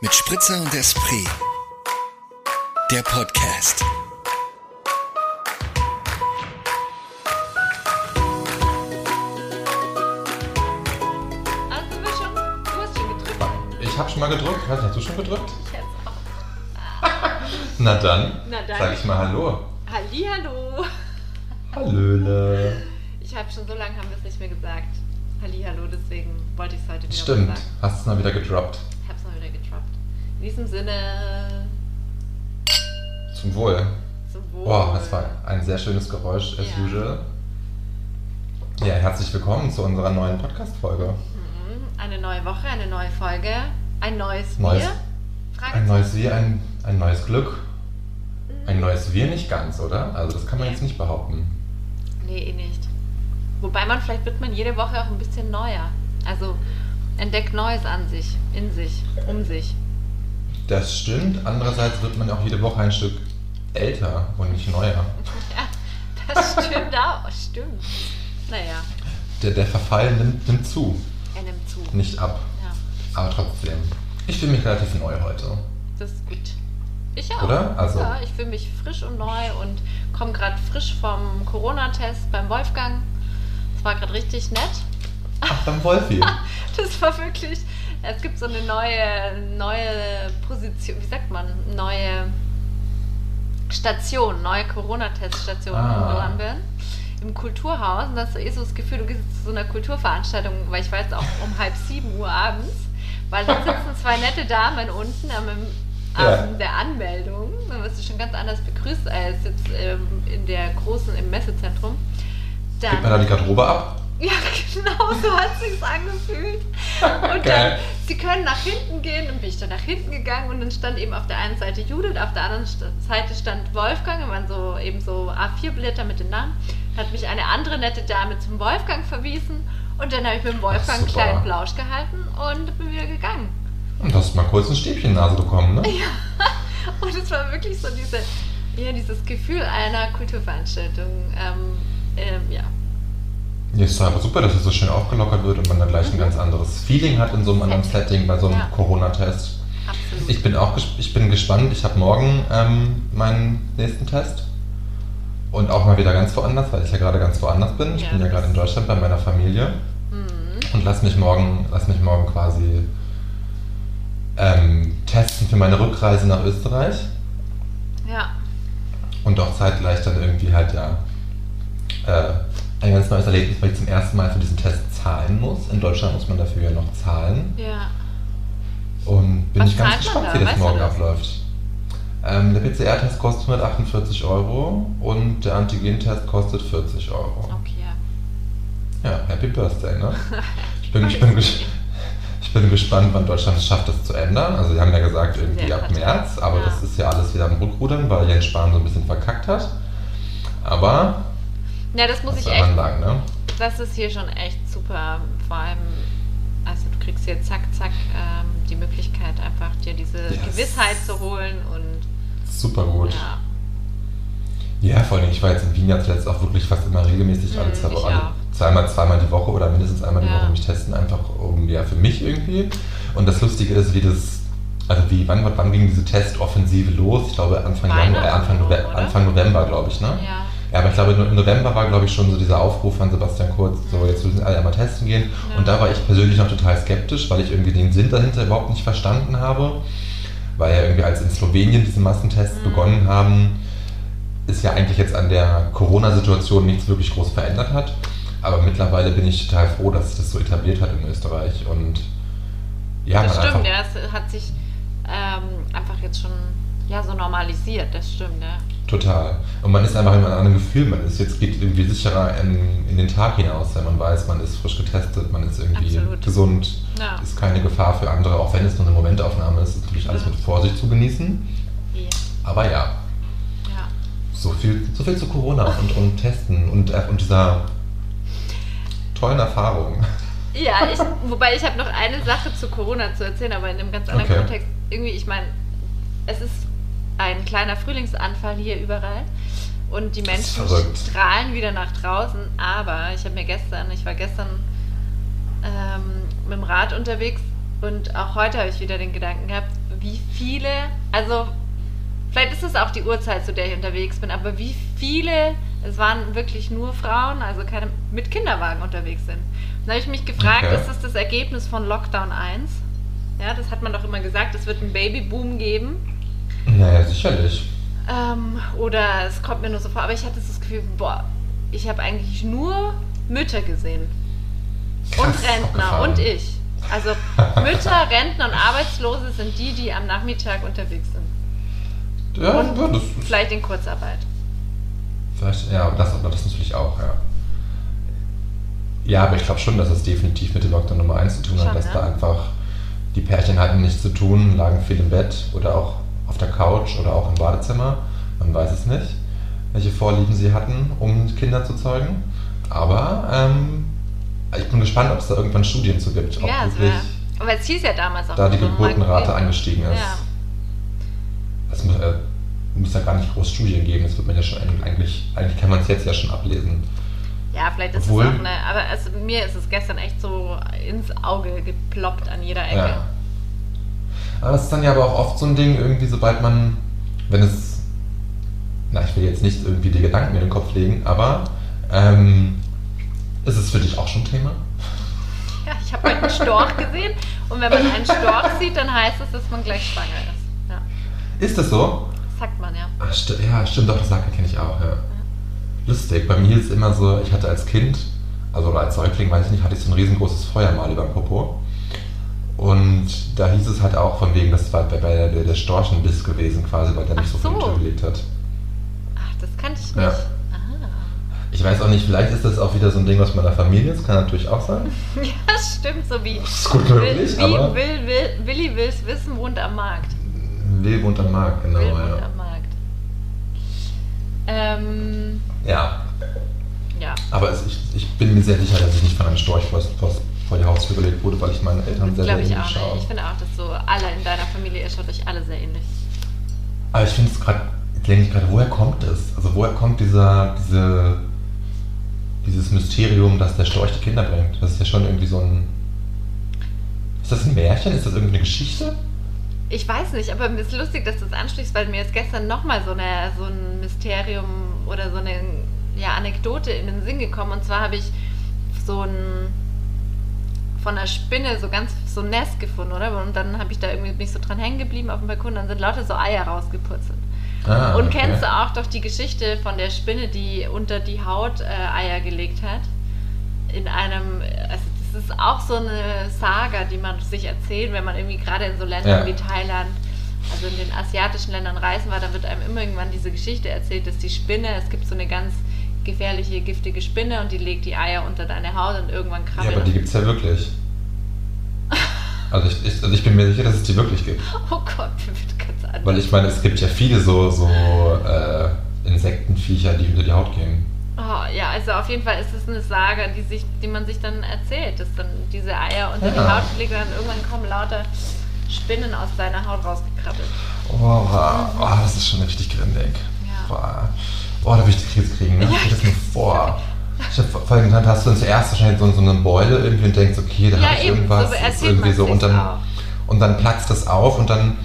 mit Spritzer und Esprit. Der Podcast. Hast du mir schon? Du hast schon gedrückt. Ich habe schon mal gedrückt. Hast hast du schon gedrückt? Ich jetzt auch. Na dann, Na dann. sag ich mal Hallo. Hallihallo. Hallöle. Ich habe schon so lange haben wir es nicht mehr gesagt. Hallihallo, deswegen wollte ich es heute wieder mal Stimmt, sagen. hast es mal wieder gedroppt. In diesem Sinne, Zum Wohl. zum Wohl. Boah, das war ein sehr schönes Geräusch, as Ja. usual. Ja, herzlich willkommen zu unserer neuen Podcast-Folge. Mhm. Eine neue Woche, eine neue Folge, ein neues, Neues- Bier. Ein neues Wir, ein, ein neues Glück. Ein neues Wir nicht ganz, oder? Also das kann man Nee. jetzt nicht behaupten. Nee, eh nicht. Wobei man, vielleicht wird man jede Woche auch ein bisschen neuer. Also entdeckt Neues an sich, in sich, um sich. Das stimmt. Andererseits wird man auch jede Woche ein Stück älter und nicht neuer. Ja, das stimmt auch. Stimmt. Naja, Der, der Verfall nimmt, nimmt zu, er nimmt zu. nicht ab. Ja, Aber trotzdem. Ich fühle mich relativ neu heute. das ist gut. Ich auch. Oder? Also- Ja, ich fühle mich frisch und neu und komme gerade frisch vom Corona-Test beim Wolfgang. Das war gerade richtig nett. Ach, beim Wolfi. Das war wirklich. Es gibt so eine neue, neue Position, wie sagt man? Neue Station, neue Corona-Teststation Ah. in Dornbirn. Im Kulturhaus. Und das ist eh so das Gefühl, du gehst jetzt zu so einer Kulturveranstaltung, weil ich war jetzt auch um halb sieben Uhr abends, weil da sitzen zwei nette Damen unten am, am Ja. der Anmeldung. Da wirst du schon ganz anders begrüßt als jetzt ähm, in der großen, im Messezentrum. Dann, Gibt man da die Garderobe ab? Ja, genau, so hat sich's angefühlt. Und dann, sie können nach hinten gehen und bin ich dann nach hinten gegangen und dann stand eben auf der einen Seite Judith, auf der anderen Seite stand Wolfgang, und waren so eben so A4-Blätter mit den Namen. Hat mich eine andere nette Dame zum Wolfgang verwiesen und dann habe ich mit dem Wolfgang einen kleinen Plausch gehalten und bin wieder gegangen. Und hast mal kurz ein Stäbchen-Nase bekommen, ne? Und es war wirklich so diese, ja, dieses Gefühl einer Kulturveranstaltung. Ähm, ähm, ja. Ja, ist doch einfach super, dass es so schön aufgelockert wird und man da gleich ein ganz anderes Feeling hat in so einem anderen Setting bei so einem Ja. Corona-Test. Absolut. Ich bin auch ich bin gespannt. Ich habe morgen ähm, meinen nächsten Test. Und auch mal wieder ganz woanders, weil ich ja gerade ganz woanders bin. Ich Ja, bin ja gerade in Deutschland bei meiner Familie. Mhm. Und lass mich morgen, lass mich morgen quasi ähm, testen für meine Rückreise nach Österreich. Ja. Und auch zeitgleich dann irgendwie halt ja äh, ein ganz neues Erlebnis, weil ich zum ersten Mal für diesen Test zahlen muss. In Deutschland muss man dafür ja noch zahlen. Ja. Und bin Was ich ganz gespannt, da? wie das Weißt morgen das? abläuft. Ähm, der PCR-Test kostet 148 Euro und der Antigen-Test kostet 40 Euro. Okay, ja. Ja, Happy Birthday, ne? Ich bin, ich bin, ich bin gespannt, wann Deutschland es schafft, das zu ändern. Also, sie haben ja gesagt, irgendwie Der ab März, aber ja. das ist ja alles wieder am Rückrudern, weil Jens Spahn so ein bisschen verkackt hat. Aber, Ja, das muss ich echt. man sagen, ne? Das ist hier schon echt super. Vor allem, also du kriegst hier zack, zack ähm, die Möglichkeit, einfach dir diese Yes. Gewissheit zu holen und Super gut. ja. Ja, vor allem, ich war jetzt in Wien ja zuletzt auch wirklich fast immer regelmäßig, alle Mhm, zwei Wochen, auch. zweimal, zweimal die Woche oder mindestens einmal die Ja. Woche mich testen, einfach um, ja, für mich irgendwie. Und das Lustige ist, wie das, also wie, wann, wann ging diese Testoffensive los? Ich glaube Anfang, Januar, äh, Anfang? Anfang November, glaube ich, ne? Ja. Ja, aber ich glaube, im November war, glaube ich, schon so dieser Aufruf von Sebastian Kurz, so jetzt müssen alle einmal testen gehen. Ja. Und da war ich persönlich noch total skeptisch, weil ich irgendwie den Sinn dahinter überhaupt nicht verstanden habe. Weil ja irgendwie als in Slowenien diese Massentests Mhm. begonnen haben, ist ja eigentlich jetzt an der Corona-Situation nichts wirklich groß verändert hat. Aber mittlerweile bin ich total froh, dass sich das so etabliert hat in Österreich. Und ja, das stimmt, ja. Es hat sich ähm, einfach jetzt schon ja, so normalisiert, das stimmt, ja. Total. Und man ist einfach in einem anderen Gefühl. Man ist jetzt geht irgendwie sicherer in, in den Tag hinaus, wenn man weiß, man ist frisch getestet, man ist irgendwie Absolut. gesund, Ja. ist keine Gefahr für andere, auch wenn es nur eine Momentaufnahme ist, ist natürlich alles Ja. mit Vorsicht zu genießen. Ja. Aber ja, ja. so viel, so viel zu Corona und, und Testen und, äh, und dieser tollen Erfahrung. Ja, ich, wobei ich habe noch eine Sache zu Corona zu erzählen, aber in einem ganz anderen Okay. Kontext. Irgendwie, ich meine, es ist ein kleiner Frühlingsanfall hier überall und die Menschen strahlen wieder nach draußen. Aber ich habe mir gestern, ich war gestern ähm, mit dem Rad unterwegs und auch heute habe ich wieder den Gedanken gehabt, wie viele, also vielleicht ist es auch die Uhrzeit, zu der ich unterwegs bin, aber wie viele, es waren wirklich nur Frauen, also keine mit Kinderwagen unterwegs sind. Dann habe ich mich gefragt, Okay. ist das das Ergebnis von Lockdown 1? Ja, das hat man doch immer gesagt, es wird einen Babyboom geben. Naja, sicherlich. Ähm, oder es kommt mir nur so vor, aber ich hatte das Gefühl, boah, ich habe eigentlich nur Mütter gesehen. Krass, und Rentner abgefahren. und ich. Also Mütter, Rentner und Arbeitslose sind die, die am Nachmittag unterwegs sind. Ja, Und ja das ist Vielleicht in Kurzarbeit. Vielleicht, ja, das, das natürlich auch, ja. Ja, aber ich glaube schon, dass es definitiv mit dem Lockdown Nummer 1 zu tun hat, Schon, dass ne? da einfach die Pärchen hatten nichts zu tun, lagen viel im Bett oder auch der Couch oder auch im Badezimmer. Man weiß es nicht, welche Vorlieben sie hatten, um Kinder zu zeugen. Aber ähm, ich bin gespannt, ob es da irgendwann Studien zu gibt, ob ja, es wirklich wär, aber es hieß ja damals auch da die Geburtenrate angestiegen ist. Ja. Es muss, äh, muss ja gar nicht groß Studien geben, das wird man ja schon eigentlich, eigentlich kann man es jetzt ja schon ablesen. ja, vielleicht ist Obwohl- es auch eine, aber also, mir ist es gestern echt so ins Auge geploppt an jeder Ecke. Ja. Aber es ist dann ja aber auch oft so ein Ding, irgendwie, sobald man, wenn es, na, ich will jetzt nicht irgendwie die Gedanken in den Kopf legen, aber ähm, ist es für dich auch schon Thema? Ja, ich habe heute einen Storch gesehen und wenn man einen Storch sieht, dann heißt es, dass man gleich schwanger ist. Ja, Ist das so? das sagt man ja. Ah, sti ja, stimmt, doch, das sagt kenne ich auch, ja. Lustig, bei mir ist es immer so, ich hatte als Kind, also als Säugling, weiß ich nicht, hatte ich so ein riesengroßes Feuer mal über dem Popo. Und da hieß es halt auch von wegen, das war bei, bei der, der Storchenbiss gewesen quasi, weil der Ach so so. Tür gelegt hat. Ach, das kannte ich nicht. Ja. Ah. Ich weiß auch nicht, vielleicht ist das auch wieder so ein Ding aus meiner Familie, das kann natürlich auch sein. Ja, stimmt, so wie, Das ist gut Will, möglich, wie aber Will, Will, Willi will's wissen, wohnt am Markt. Will wohnt am Markt, genau, Will wohnt ja. am Markt. Ähm, Ja, ja. aber es, ich, ich bin mir sehr sicher, dass ich nicht von einem Storch vor, vor, vor die Haustür gelegt wurde, weil ich meine Eltern sehr, sehr glaube ich ähnlich auch schaue. Ich finde auch, dass so alle in deiner Familie, ihr schaut euch alle sehr ähnlich. Aber ich finde es gerade, jetzt denke ich gerade, woher kommt es? Also woher kommt dieser, diese, dieses Mysterium, dass der Storch die Kinder bringt? Das ist ja schon irgendwie so ein... Ist das ein Märchen? Ist das irgendwie eine Geschichte? Ich weiß nicht, aber mir ist lustig, dass du das ansprichst, weil mir ist gestern nochmal so, eine, so ein Mysterium oder so eine ja, Anekdote in den Sinn gekommen. Und zwar habe ich so ein von einer Spinne so ganz so ein Nest gefunden, oder? Und dann habe ich da irgendwie bin ich so dran hängen geblieben auf dem Balkon, dann sind lauter so Eier rausgepurzelt. Ah, Und okay. kennst du auch doch die Geschichte von der Spinne, die unter die Haut äh, Eier gelegt hat? In einem, also das ist auch so eine Saga, die man sich erzählt, wenn man irgendwie gerade in so Ländern Ja. wie Thailand, also in den asiatischen Ländern reisen war, dann wird einem immer irgendwann diese Geschichte erzählt, dass die Spinne, es gibt so eine ganz gefährliche, giftige Spinne und die legt die Eier unter deine Haut und irgendwann Ja, krabbelt. aber die gibt es ja wirklich. Also ich, ich, also ich bin mir sicher, dass es die wirklich gibt. oh Gott, mir wird ganz anders. Weil ich meine, es gibt ja viele so, so äh, Insektenviecher, die unter die Haut gehen. Oh, ja, also auf jeden Fall ist es eine Saga, die, sich, die man sich dann erzählt, dass dann diese Eier unter die Ja. Haut gelegt werden und irgendwann kommen lauter Spinnen aus deiner Haut rausgekrabbelt. Oh, oh, das ist schon richtig grindig. Ja. Boah. Oh, da will ich die Krise kriegen, ne? Ja, Stell das ich- vor. Ich hab vor allem dann hast du dann zuerst wahrscheinlich so, so eine Beule irgendwie und denkst, okay, da Ja, habe ich eben, irgendwas. so irgendwie so und dann, auch. und dann platzt das auf und dann.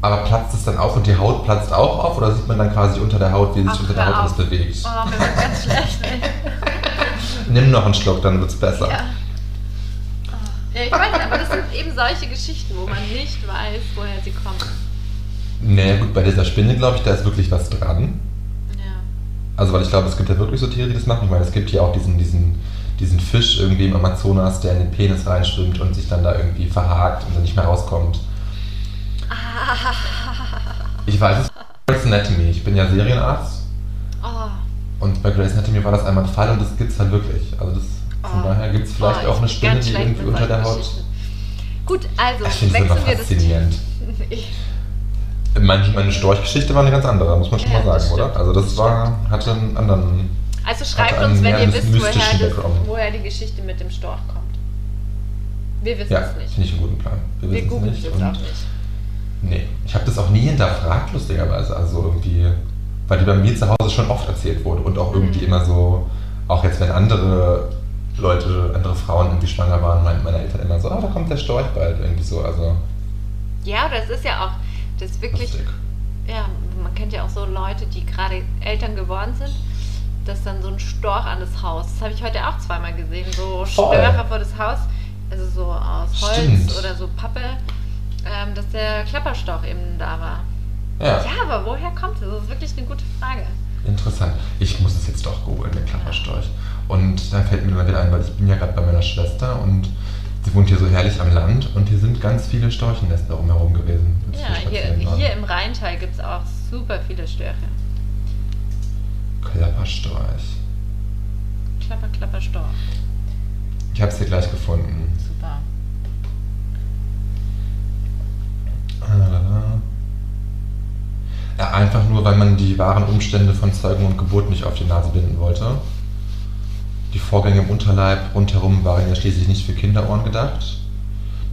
Aber platzt es dann auf und die Haut platzt auch auf oder sieht man dann quasi unter der Haut, wie sich Ach, unter der Haut alles bewegt? Oh, mir wird ganz schlecht. ey. Nimm noch einen Schluck, dann wird's besser. Ja. Ja, ich weiß nicht, aber das sind eben solche Geschichten, wo man nicht weiß, woher sie kommen. Naja, gut, bei dieser Spinne, glaube ich, da ist wirklich was dran. Also, weil ich glaube, es gibt ja wirklich so Tiere, die das machen. Ich meine, es gibt ja auch diesen, diesen, diesen Fisch irgendwie im Amazonas, der in den Penis reinschwimmt und sich dann da irgendwie verhakt und dann nicht mehr rauskommt. Ich weiß es Grey's Anatomy. Ich bin ja Serienarzt Oh, und bei Grey's Anatomy war das einmal ein Fall und das gibt es halt wirklich. Also, das, von Oh. daher gibt es vielleicht oh, auch eine Spinne, die irgendwie unter der Haut. Gut, also Ich finde es immer wechseln wir das faszinierend. Meine, meine Storchgeschichte war eine ganz andere, muss man schon Ja, mal sagen, oder? Also, das war, hatte einen anderen. Also schreibt uns, wenn ihr wisst, woher, das, woher die Geschichte mit dem Storch kommt. Wir wissen Ja, es nicht. finde ich einen guten Plan. Wir, Wir wissen es googeln es nicht. und auch nicht. Nee, ich habe das auch nie hinterfragt, lustigerweise. Also irgendwie, weil die bei mir zu Hause schon oft erzählt wurde und auch irgendwie Mhm. immer so, auch jetzt wenn andere Leute, andere Frauen irgendwie schwanger waren, meinten meine Eltern immer so, ah, da kommt der Storch bald, irgendwie so. Also, Ja, das ist ja auch, das wirklich, Lustig. ja, man kennt ja auch so Leute, die gerade Eltern geworden sind, dass dann so ein Storch an das Haus, das habe ich heute auch zweimal gesehen, so Voll. Störcher vor das Haus, also so aus Holz Stimmt. oder so Pappe, ähm, dass der Klapperstorch eben da war. Ja, Ja, aber woher kommt das? Das ist wirklich eine gute Frage. interessant. Ich muss es jetzt doch googeln, der Klapperstorch. Und dann fällt mir dann wieder ein, weil ich bin ja gerade bei meiner Schwester und sie wohnt hier so herrlich am Land und hier sind ganz viele Storchennester rumherum gewesen. Ja, hier, hier im Rheintal gibt es auch super viele Störche. Klapperstorch. Klapper, Klapper, Storch. Ich habe es hier gleich gefunden. Super. Ja, einfach nur, weil man die wahren Umstände von Zeugung und Geburt nicht auf die Nase binden wollte. Die Vorgänge im Unterleib rundherum waren ja schließlich nicht für Kinderohren gedacht.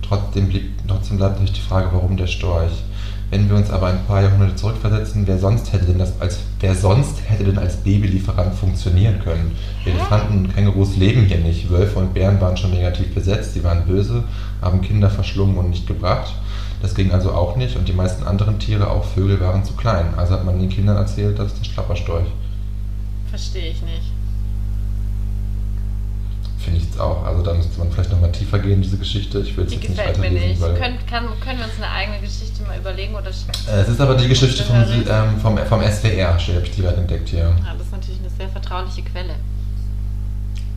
Trotzdem, blieb, trotzdem bleibt natürlich die Frage, warum der Storch. Wenn wir uns aber ein paar Jahrhunderte zurückversetzen, wer sonst hätte denn das als wer sonst hätte denn als Babylieferant funktionieren können? Elefanten und Kängurus leben hier nicht. Wölfe und Bären waren schon negativ besetzt, sie waren böse, haben Kinder verschlungen und nicht gebracht. Das ging also auch nicht und die meisten anderen Tiere, auch Vögel, waren zu klein. Also hat man den Kindern erzählt, das ist der Schlapperstorch. Verstehe ich nicht. Finde ich jetzt auch. Also da müsste man vielleicht nochmal tiefer gehen, diese Geschichte. Ich will es Die jetzt nicht gefällt mir weiterlesen, nicht. Können, kann, können wir uns eine eigene Geschichte mal überlegen oder Äh, Es ist aber die Geschichte vom, ähm, vom, vom SWR, habe ich die gerade entdeckt hier. Ja, das ist natürlich eine sehr vertrauliche Quelle.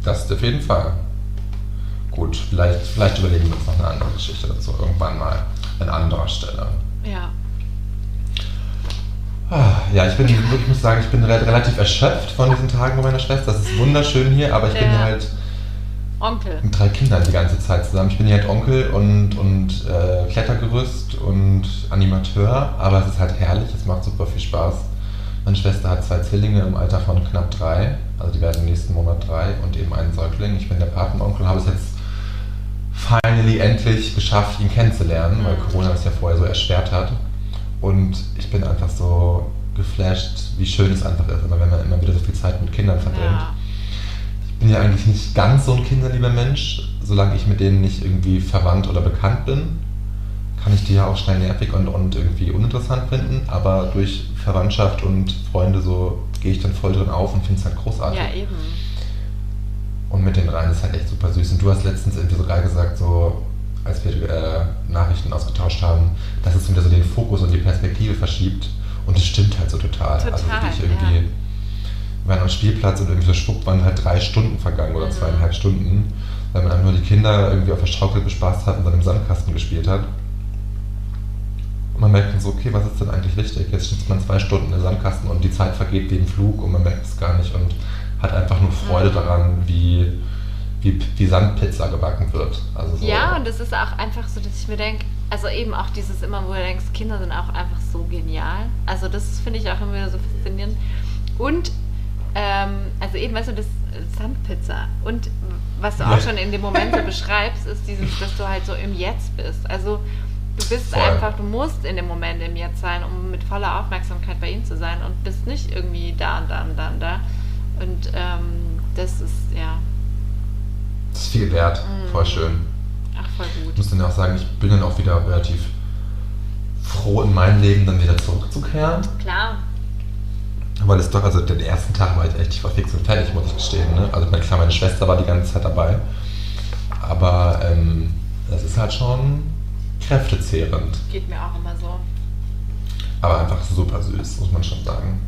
Das ist auf jeden Fall. Gut, vielleicht, vielleicht überlegen wir uns noch eine andere Geschichte dazu irgendwann mal an anderer Stelle. Ja. Ah, Ja, ich bin ich muss sagen, ich bin re relativ erschöpft von diesen Tagen bei meiner Schwester. Es ist wunderschön hier, aber ich bin Ja. hier halt Onkel. mit drei Kindern die ganze Zeit zusammen. Ich bin hier halt Onkel und, und äh, Klettergerüst und Animateur, aber es ist halt herrlich, es macht super viel Spaß. Meine Schwester hat zwei Zwillinge im Alter von knapp drei, also die werden im nächsten Monat drei und eben einen Säugling. Ich bin der Patenonkel, habe es jetzt finally endlich geschafft, ihn kennenzulernen, weil Mhm. Corona es ja vorher so erschwert hat. Und ich bin einfach so geflasht, wie schön es einfach ist, immer wenn man immer wieder so viel Zeit mit Kindern verbringt. Ja. Ich bin ja eigentlich nicht ganz so ein kinderlieber Mensch, solange ich mit denen nicht irgendwie verwandt oder bekannt bin. Kann ich die ja auch schnell nervig und, und irgendwie uninteressant finden, aber durch Verwandtschaft und Freunde so gehe ich dann voll drin auf und finde es halt großartig. ja, eben. Und mit den dreien ist halt echt super süß. Und du hast letztens irgendwie so geil gesagt, so als wir äh, Nachrichten ausgetauscht haben, dass es wieder so den Fokus und die Perspektive verschiebt. Und es stimmt halt so total. also Total, wirklich irgendwie, ja. Wir waren am Spielplatz und irgendwie so schwupp waren halt drei Stunden vergangen oder Mhm. zweieinhalb Stunden, weil man einfach nur die Kinder irgendwie auf der Schaukel bespaßt hat und dann im Sandkasten gespielt hat. Und man merkt dann so, okay, was ist denn eigentlich wichtig? Jetzt sitzt man zwei Stunden im Sandkasten und die Zeit vergeht wie im Flug und man merkt es gar nicht und hat einfach nur Freude Mhm. daran, wie, wie, wie Sandpizza gebacken wird. Also so, Ja, und es ist auch einfach so, dass ich mir denke, also eben auch dieses immer, wo du denkst, Kinder sind auch einfach so genial. Also das finde ich auch immer wieder so faszinierend. Und, ähm, also eben, weißt du, das Sandpizza. Und was du auch schon in dem Moment so beschreibst, ist dieses, dass du halt so im Jetzt bist. Also du bist Voll. einfach, du musst in dem Moment im Jetzt sein, um mit voller Aufmerksamkeit bei ihm zu sein und bist nicht irgendwie da und da und da und da. Und ähm, das ist, ja, das ist viel wert. Mhm. Voll schön. ach voll Ich gut. muss dann auch sagen, ich bin dann auch wieder relativ froh in mein Leben dann wieder zurückzukehren. Klar, Weil es doch, also den ersten Tag war ich echt, ich war fix und fertig, muss ich gestehen. Ne? Also meine- klar, meine Schwester war die ganze Zeit dabei. Aber ähm, das ist halt schon kräftezehrend. geht mir auch immer so. Aber einfach super süß, muss man schon sagen.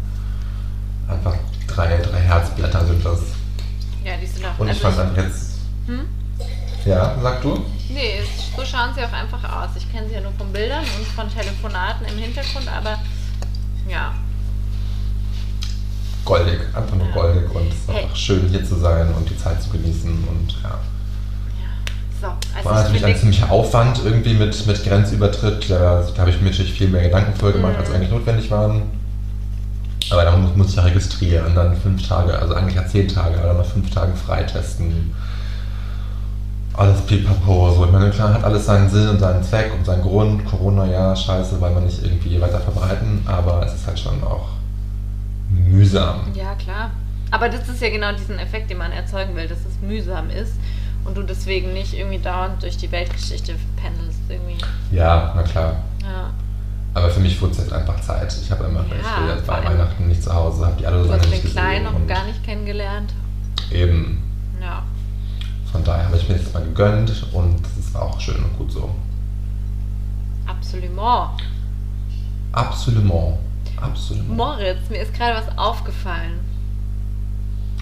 Einfach drei, drei Herzblätter sind das. Ja, die sind auch. Und ich fand einfach jetzt. Hm? Ja, sag du? Nee, so schauen sie auch einfach aus. Ich kenne sie ja nur von Bildern und von Telefonaten im Hintergrund, aber ja. Goldig, einfach nur goldig und es ist Hey. einfach schön hier zu sein und die Zeit zu genießen und ja. So, War also natürlich ich ein ziemlicher Aufwand irgendwie mit, mit Grenzübertritt. Da, da habe ich mir natürlich viel mehr Gedanken vorher gemacht, Mhm. als eigentlich notwendig waren. Aber dann muss, muss ich ja registrieren, dann fünf Tage, also eigentlich ja zehn Tage, aber dann nach fünf Tagen freitesten. Alles pipapo. So, ich meine, klar hat alles seinen Sinn und seinen Zweck und seinen Grund. Corona, ja, scheiße, weil man nicht irgendwie weiter verbreiten, aber es ist halt schon auch mühsam. ja klar. Aber das ist ja genau diesen Effekt, den man erzeugen will, dass es mühsam ist und du deswegen nicht irgendwie dauernd durch die Weltgeschichte pendelst irgendwie. Ja, na klar. Ja. Aber für mich wurde es jetzt einfach Zeit. Ich habe immer, Ja, ich will jetzt bei Weihnachten nicht zu Hause, habe die alle so lange nicht gesehen. noch und gar nicht kennengelernt. Eben. Ja. Von daher habe ich mir jetzt mal gegönnt und es war auch schön und gut so. Absolument. Absolument. Absolument. Moritz, mir ist gerade was aufgefallen.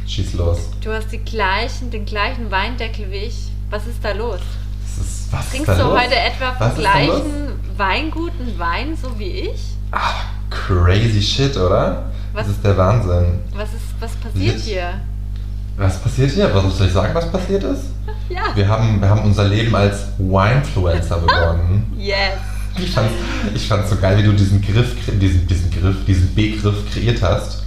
Schieß los. Du hast die gleichen, den gleichen Weindeckel wie ich. Was ist da los? Ist, was Trinkst ist da du los? heute etwa vom gleichen Weinguten Wein, so wie ich? Ah, crazy shit, oder? Was- Das ist der Wahnsinn. Was ist, was passiert Jetzt- hier? Was passiert hier? Was soll ich sagen, was passiert ist? Ja. Wir haben, wir haben unser Leben als Winefluencer begonnen. Yes. Ich fand's, ich fand's so geil, wie du diesen Griff, diesen, diesen Griff, diesen Begriff kreiert hast.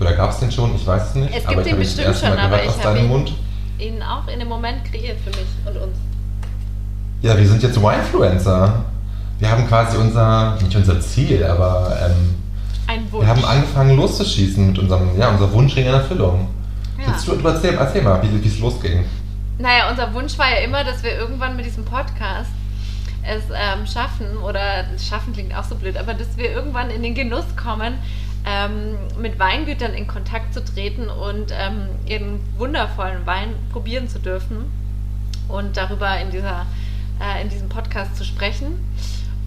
Oder gab es den schon? Ich weiß es nicht. Es gibt aber ich den habe bestimmt schon, aber gehört ich aus hab deinem ihn- Mund. Ihn auch in dem Moment kreiert für mich und uns. Ja, wir sind jetzt Winefluencer. Wir haben quasi unser, nicht unser Ziel, aber ähm, Ein Wunsch. wir haben angefangen loszuschießen mit unserem, ja, unser Wunsch ging in Erfüllung. Ja. Jetzt, du, du erzähl, erzähl mal, wie es losging. Naja, unser Wunsch war ja immer, dass wir irgendwann mit diesem Podcast es ähm, schaffen, oder schaffen klingt auch so blöd, aber dass wir irgendwann in den Genuss kommen, ähm, mit Weingütern in Kontakt zu treten und ähm, ihren wundervollen Wein probieren zu dürfen und darüber in, dieser, äh, in diesem Podcast zu sprechen.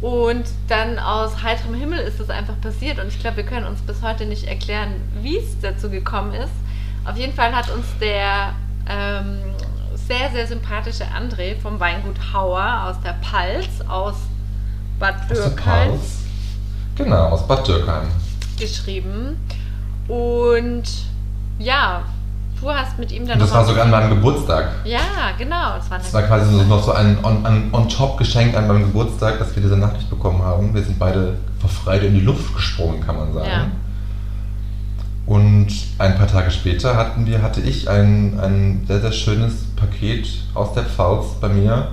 Und dann aus heiterem Himmel ist es einfach passiert und ich glaube, wir können uns bis heute nicht erklären, wie es dazu gekommen ist. Auf jeden Fall hat uns der ähm, sehr, sehr sympathische André vom Weingut Hauer aus der Palz, aus Bad Aus Dürkheim, Pals. Genau, aus Bad Dürkheim. geschrieben. Und ja, du hast mit ihm dann Und das war sogar an meinem Geburtstag. Ja, genau. Das war, Das war quasi so noch so ein on- on- On-Top-Geschenk an meinem Geburtstag, dass wir diese Nachricht bekommen haben. Wir sind beide vor Freude in die Luft gesprungen, kann man sagen. Ja. Und ein paar Tage später hatten wir, hatte ich ein, ein sehr, sehr schönes Paket aus der Pfalz bei mir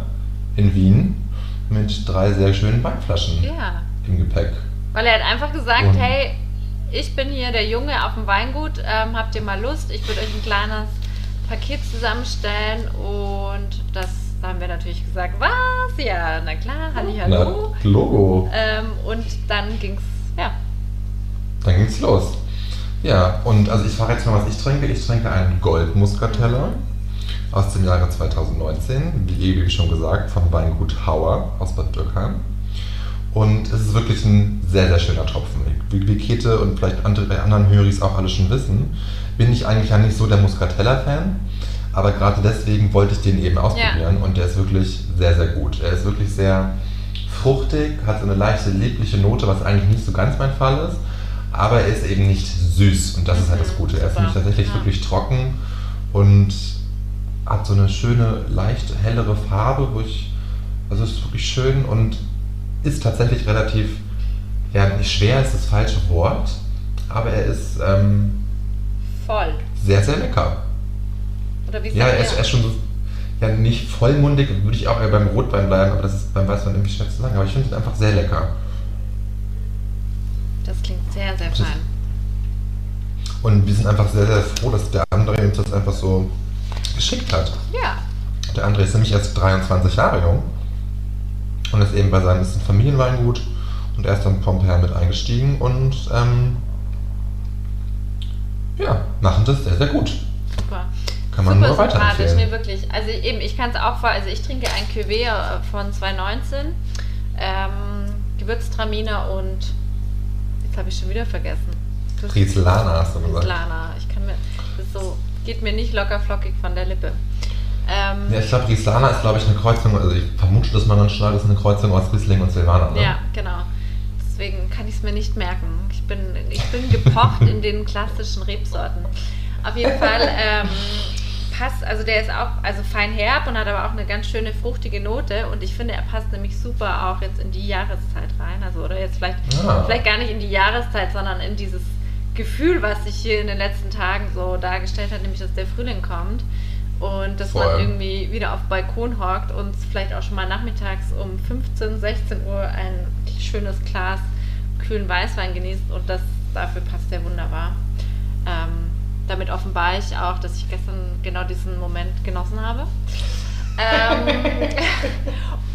in Wien mit drei sehr schönen Weinflaschen ja. im Gepäck. Weil er hat einfach gesagt, Und- hey, ich bin hier der Junge auf dem Weingut, ähm, habt ihr mal Lust? Ich würde euch ein kleines Paket zusammenstellen und das da haben wir natürlich gesagt, was? Ja, na klar, halli, hallo. Na, Logo. Ähm, und dann ging's, ja, Dann ging's los. Ja, und also ich frage jetzt mal, was ich trinke. Ich trinke einen Goldmuskateller aus dem Jahre 2019, wie eben schon gesagt, vom Weingut Hauer aus Bad Dürkheim. Und es ist wirklich ein sehr, sehr schöner Tropfen. Wie, wie Kete und vielleicht andere, bei anderen Höris auch alle schon wissen, bin ich eigentlich ja nicht so der Muscatella-Fan. Aber gerade deswegen wollte ich den eben ausprobieren und der ist wirklich sehr, sehr gut. Er ist wirklich sehr fruchtig, hat so eine leichte, liebliche Note, was eigentlich nicht so ganz mein Fall ist. Aber er ist eben nicht süß und das ist halt das Mhm, Gute. Er ist nämlich tatsächlich Ja. wirklich trocken und hat so eine schöne, leicht hellere Farbe, wo ich, also es ist wirklich schön und ist tatsächlich relativ, ja, nicht schwer ist das falsche Wort, aber er ist ähm, voll. sehr, sehr lecker. Oder wie Ja, er ist, er ist schon so, ja, nicht vollmundig, würde ich auch eher beim Rotwein bleiben, aber das ist beim Weißwein irgendwie schwer zu sagen. Aber ich finde ihn einfach sehr lecker. Das klingt sehr, sehr fein. Und wir sind einfach sehr, sehr froh, dass der André uns das einfach so geschickt hat. Ja, Der André ist nämlich erst 23 Jahre jung und ist eben bei seinem ist ein Familienweingut und er ist dann Pomper mit eingestiegen und ähm, ja, machen das sehr, sehr gut. super. Kann man Super nur sympathisch, nee, weiterempfehlen. wirklich. Also eben, ich kann es auch vor, also ich trinke ein Cuvée äh, von 2019, ähm, Gewürztraminer und jetzt habe ich schon wieder vergessen. Das- Rieslana hast du gesagt. Rieslana. Ich kann mir, das so, geht mir nicht locker flockig von der Lippe. Ähm, Ja, ich glaube, Rieslana ist, glaube ich, eine Kreuzung, also ich vermute, dass man dann schnell ist eine Kreuzung aus Riesling und Silvaner. Ne? Ja, genau. Deswegen kann ich es mir nicht merken. Ich bin, ich bin gepocht in den klassischen Rebsorten. Auf jeden Fall ähm, passt, also der ist auch also fein herb und hat aber auch eine ganz schöne fruchtige Note und ich finde, er passt nämlich super auch jetzt in die Jahreszeit rein. Also oder jetzt vielleicht, Ah. vielleicht gar nicht in die Jahreszeit, sondern in dieses Gefühl, was sich hier in den letzten Tagen so dargestellt hat, nämlich dass der Frühling kommt. Und dass man Voll. irgendwie wieder auf Balkon hockt und vielleicht auch schon mal nachmittags um 15, 16 Uhr ein schönes Glas kühlen Weißwein genießt und das dafür passt der wunderbar. Ähm, damit offenbare ich auch, dass ich gestern genau diesen Moment genossen habe. Ähm,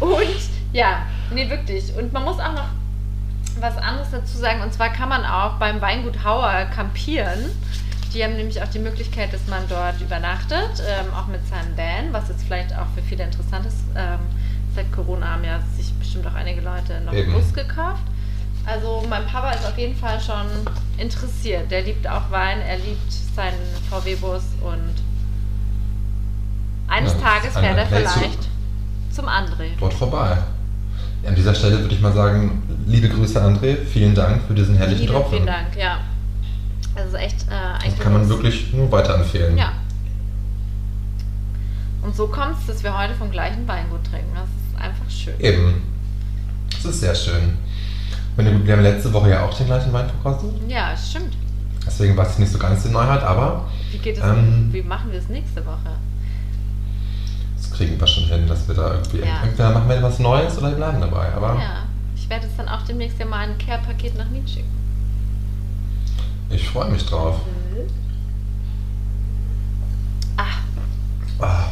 und ja, nee, wirklich. Und man muss auch noch was anderes dazu sagen. Und zwar kann man auch beim Weingut Hauer campieren. Die haben nämlich auch die Möglichkeit, dass man dort übernachtet, ähm, auch mit seinem Van, was jetzt vielleicht auch für viele interessant ist. Ähm, seit Corona haben ja sich bestimmt auch einige Leute noch einen Eben. Bus gekauft. Also mein Papa ist auf jeden Fall schon interessiert. Der liebt auch Wein, er liebt seinen VW-Bus und eines Ja, Tages fährt er Play zu- vielleicht zum André. Dort vorbei. An dieser Stelle würde ich mal sagen, liebe Grüße André, vielen Dank für diesen herrlichen Vielen, Tropfen. vielen Dank, ja. Also echt äh, ein Das kann man wirklich nur weiterempfehlen. Ja. Und so kommt es, dass wir heute vom gleichen Weingut trinken. Das ist einfach schön. Eben. Das ist sehr schön. Und wir haben letzte Woche ja auch den gleichen Wein verkostet. Ja, stimmt. Deswegen war es nicht so ganz die Neuheit, aber Wie geht es? Ähm, wie machen wir es nächste Woche? das kriegen wir schon hin, dass wir da irgendwie. Ja. Entweder machen wir etwas Neues oder wir bleiben dabei. Aber Ja. Ich werde es dann auch demnächst ja mal ein Care-Paket nach Wien schicken. ich freue mich drauf. Ah, Ah.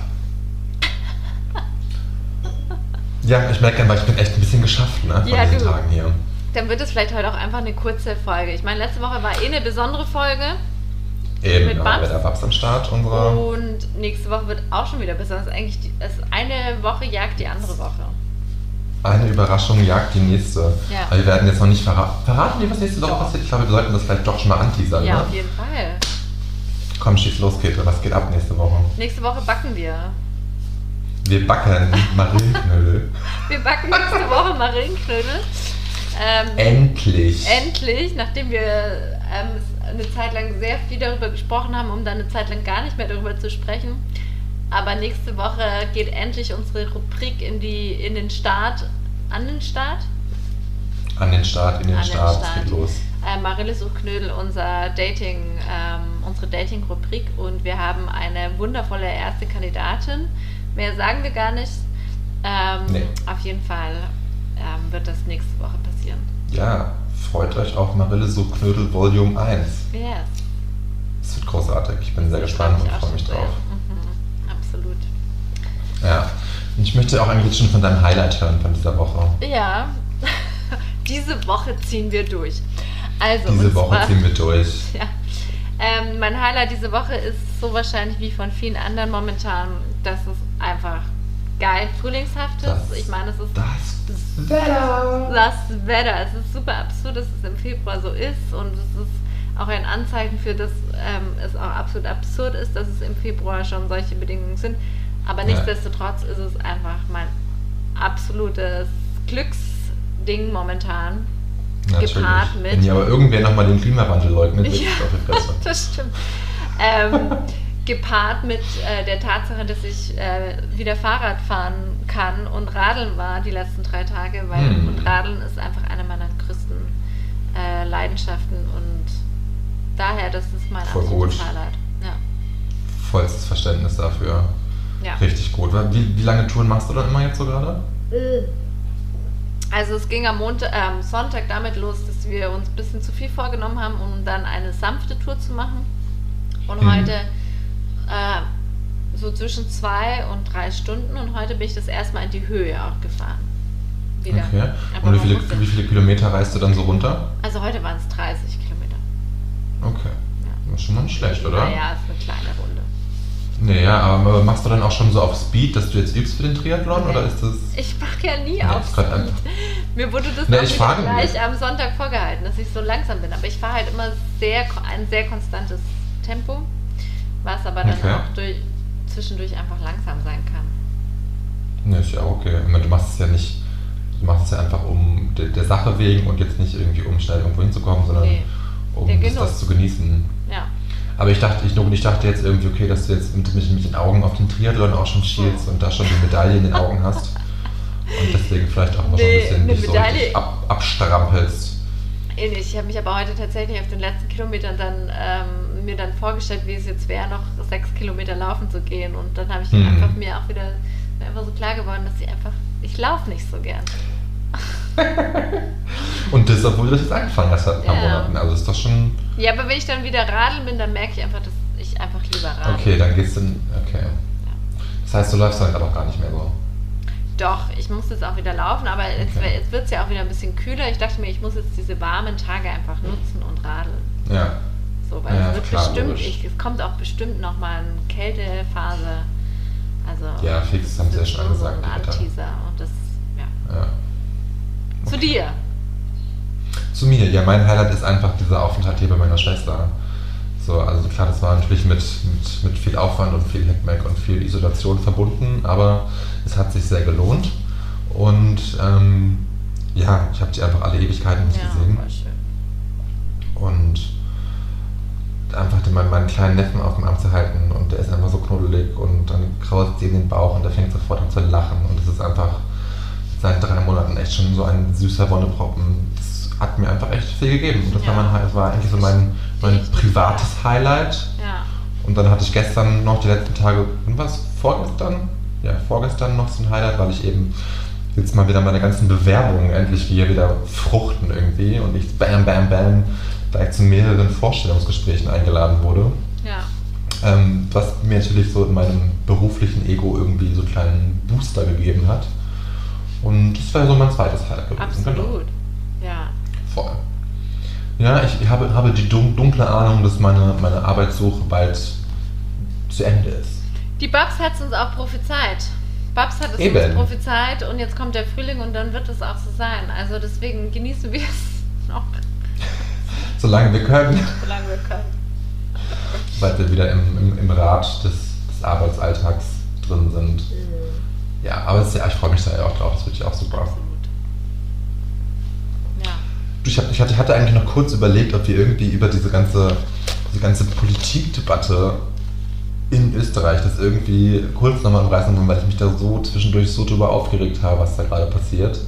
Ja, ich merke einfach, ich bin echt ein bisschen geschafft, ne? Von Ja, diesen du. Tagen hier. Dann wird es vielleicht heute auch einfach eine kurze Folge. Ich meine, letzte Woche war eh eine besondere Folge. Eben, Mit Babs? mit der Babs am Start, unserer. Und nächste Woche wird auch schon wieder besonders. Eigentlich die, eine Woche jagt die andere Woche. Eine Überraschung jagt die nächste. Ja. Aber wir werden jetzt noch nicht verraten. Verraten wir, was nächste Woche passiert? Ich glaube, wir sollten das vielleicht doch schon mal anteasern, Ja, ne? auf jeden Fall. Komm, schieß los, Käthe. Was geht ab nächste Woche? Nächste Woche backen wir. Wir backen Marillenknödel. Wir backen nächste Woche Marillenknödel. Ähm, Endlich. endlich, nachdem wir ähm, eine Zeit lang sehr viel darüber gesprochen haben, um dann eine Zeit lang gar nicht mehr darüber zu sprechen. Aber nächste Woche geht endlich unsere Rubrik in, die, in den Start, an den Start. An den Start, in den An den Start. Es Start. geht los. Äh, Marille Suchknödel, unser Dating, ähm, unsere Dating-Rubrik und wir haben eine wundervolle erste Kandidatin. Mehr sagen wir gar nicht. Ähm, Nee. Auf jeden Fall ähm, wird das nächste Woche passieren. Ja, freut euch auf Marille so Knödel Volume 1. Yes. Es wird großartig. Ich bin sehr gespannt und freue mich drauf. Mhm, absolut. Ja. Und ich möchte auch eigentlich schon von deinem Highlight hören von dieser Woche. Ja, diese Woche ziehen wir durch. Also, Diese Woche zwar, ziehen wir durch. Ja. Ähm, mein Highlight diese Woche ist so wahrscheinlich wie von vielen anderen momentan, dass es einfach geil frühlingshaft ist. Das- ich meine, es ist Das Wetter. das Wetter. Es ist super absurd, dass es im Februar so ist und es ist auch ein Anzeichen für, dass ähm, es auch absolut absurd ist, dass es im Februar schon solche Bedingungen sind. Aber Ja. nichtsdestotrotz ist es einfach mein absolutes Glücksding momentan. Natürlich. Gepaart mit- Wenn ihr aber irgendwer nochmal den Klimawandel leugnet, wird Ja. auf die Fresse. Das stimmt. Ähm, gepaart mit äh, der Tatsache, dass ich äh, wieder Fahrrad fahren kann und Radeln war die letzten drei Tage, weil Hm. und Radeln ist einfach eine meiner größten äh, Leidenschaften und daher, das ist mein Voll absolutes gut. Highlight. Ja. Vollstes Verständnis dafür. ja. Richtig gut. Wie, wie lange Touren machst du dann immer jetzt so gerade? Also es ging am Montag, äh, Sonntag damit los, dass wir uns ein bisschen zu viel vorgenommen haben, um dann eine sanfte Tour zu machen. Und Mhm. heute äh, so zwischen zwei und drei Stunden und heute bin ich das erste Mal in die Höhe auch gefahren. Wieder. Okay. Aber Und wie viele, wie viele Kilometer reist du dann so runter? Also heute waren es 30 Kilometer. Okay. Ja. Das ist schon mal nicht schlecht, oder? Naja, ist eine kleine Runde. Nee, ja, aber machst du dann auch schon so auf Speed, dass du jetzt übst für den Triathlon? Nee. Oder ist das. Ich mache ja nie auf Speed. Mir wurde das Nee, auch gleich am Sonntag vorgehalten, dass ich so langsam bin. Aber ich fahre halt immer sehr, ein sehr konstantes Tempo, was aber dann Okay. auch durch, zwischendurch einfach langsam sein kann. Nee, ist ja auch okay. Du machst es ja nicht. Du machst es ja einfach um der, der Sache wegen und jetzt nicht irgendwie um schnell irgendwo hinzukommen, sondern Nee, um das, das zu genießen. Ja. Aber ich dachte, ich, ich dachte jetzt irgendwie, okay, dass du jetzt mit, mit, den Augen auf den Triathlon auch schon schielst und da schon die Medaille in den Augen hast. Und deswegen vielleicht auch mal schon ein Nee, bisschen dich so ab, abstrampelst. Ähnlich. Ich habe mich aber heute tatsächlich auf den letzten Kilometern dann ähm, mir dann vorgestellt, wie es jetzt wäre, noch sechs Kilometer laufen zu gehen. Und dann habe ich Mhm. einfach mir auch wieder einfach so klar geworden, dass ich einfach, ich laufe nicht so gern. Und das, obwohl du das jetzt angefangen hast seit ein paar Ja. Monaten. Also ist das schon. Ja, aber wenn ich dann wieder radeln bin, dann merke ich einfach, dass ich einfach lieber radel. Okay, dann geht's dann. Okay. Das heißt, du läufst dann aber auch gar nicht mehr so. Doch, ich muss jetzt auch wieder laufen, aber jetzt, Okay. jetzt wird es ja auch wieder ein bisschen kühler. Ich dachte mir, ich muss jetzt diese warmen Tage einfach nutzen und radeln. Ja. So, weil Ja, es wird klar, bestimmt, ich, es kommt auch bestimmt nochmal eine Kältephase. Also Ja, fix, haben sie ja das schon ist so ein. Anteaser und das, ja. ja. Zu dir. Zu mir, ja, mein Highlight ist einfach dieser Aufenthalt hier bei meiner Schwester. So, also klar, das war natürlich mit, mit, mit viel Aufwand und viel Hackmack und viel Isolation verbunden, aber es hat sich sehr gelohnt. Und ähm, ja, ich habe die einfach alle Ewigkeiten nicht Ja, gesehen. voll schön. Und einfach den, meinen, kleinen Neffen auf dem Arm zu halten und der ist einfach so knuddelig und dann kraust sie in den Bauch und der fängt sofort an zu lachen und es ist einfach seit drei Monaten echt schon so ein süßer Wonneproppen. Das hat mir einfach echt viel gegeben und das Ja. war, mein, war eigentlich so mein, mein privates Highlight. Ja. Und dann hatte ich gestern noch die letzten Tage, war es? Vorgestern? Ja, vorgestern noch so ein Highlight, weil ich eben jetzt mal wieder meine ganzen Bewerbungen endlich hier wieder fruchten irgendwie und ich bam, bam, bam gleich zu mehreren Vorstellungsgesprächen eingeladen wurde. Ja. Ähm, was mir natürlich so in meinem beruflichen Ego irgendwie so einen kleinen Booster gegeben hat. Und das wäre so mein zweites Highlight gewesen. Genau. Absolut. Ja. Voll. Ja, ich habe, habe die dun- dunkle Ahnung, dass meine, meine Arbeitssuche bald zu Ende ist. Die Babs hat es uns auch prophezeit. Babs hat es Eben. uns prophezeit und jetzt kommt der Frühling und dann wird es auch so sein. Also deswegen genießen wir es noch, Solange wir können, solange wir können. weil wir wieder im, im, im Rad des, des Arbeitsalltags drin sind. Ja, aber ist ja, ich freue mich da ja auch drauf, das wird ja auch super. Absolut. Ja. Du, Ich, hab, ich hatte, hatte eigentlich noch kurz überlegt, ob wir irgendwie über diese ganze, diese ganze Politikdebatte in Österreich das irgendwie kurz nochmal umreißen wollen, weil ich mich da so zwischendurch so drüber aufgeregt habe, was da gerade passiert.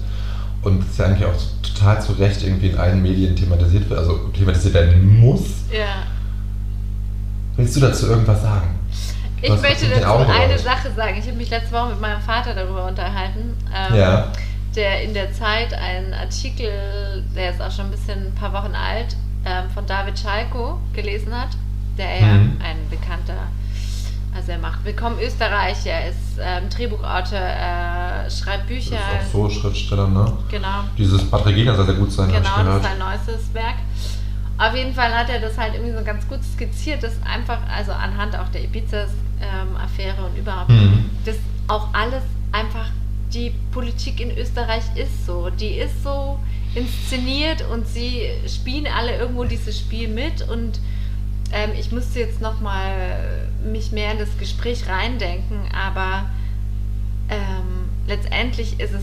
Und es ja eigentlich auch total zu Recht irgendwie in allen Medien thematisiert wird, also thematisiert werden muss. Ja. Willst du dazu irgendwas sagen? Ich hast möchte dazu Augen eine gerollt. Sache sagen. Ich habe mich letzte Woche mit meinem Vater darüber unterhalten. ähm, Ja. Der in der Zeit einen Artikel, der ist auch schon ein bisschen ein paar Wochen alt, ähm, von David Schalko gelesen hat. Der ja Mhm. ein bekannter, also er macht Willkommen Österreich, er ist ähm, Drehbuchautor, er schreibt Bücher. ist auch so Schriftsteller, ne? Genau. Dieses Patregina soll sehr gut sein, Genau, das ist sein neuestes Werk. Auf jeden Fall hat er das halt irgendwie so ganz gut skizziert, dass einfach, also anhand auch der Ibiza-Affäre und überhaupt, Mhm. dass auch alles einfach, die Politik in Österreich ist so. Die ist so inszeniert und sie spielen alle irgendwo dieses Spiel mit und ähm, ich müsste jetzt nochmal mich mehr in das Gespräch reindenken, aber ähm, letztendlich ist es,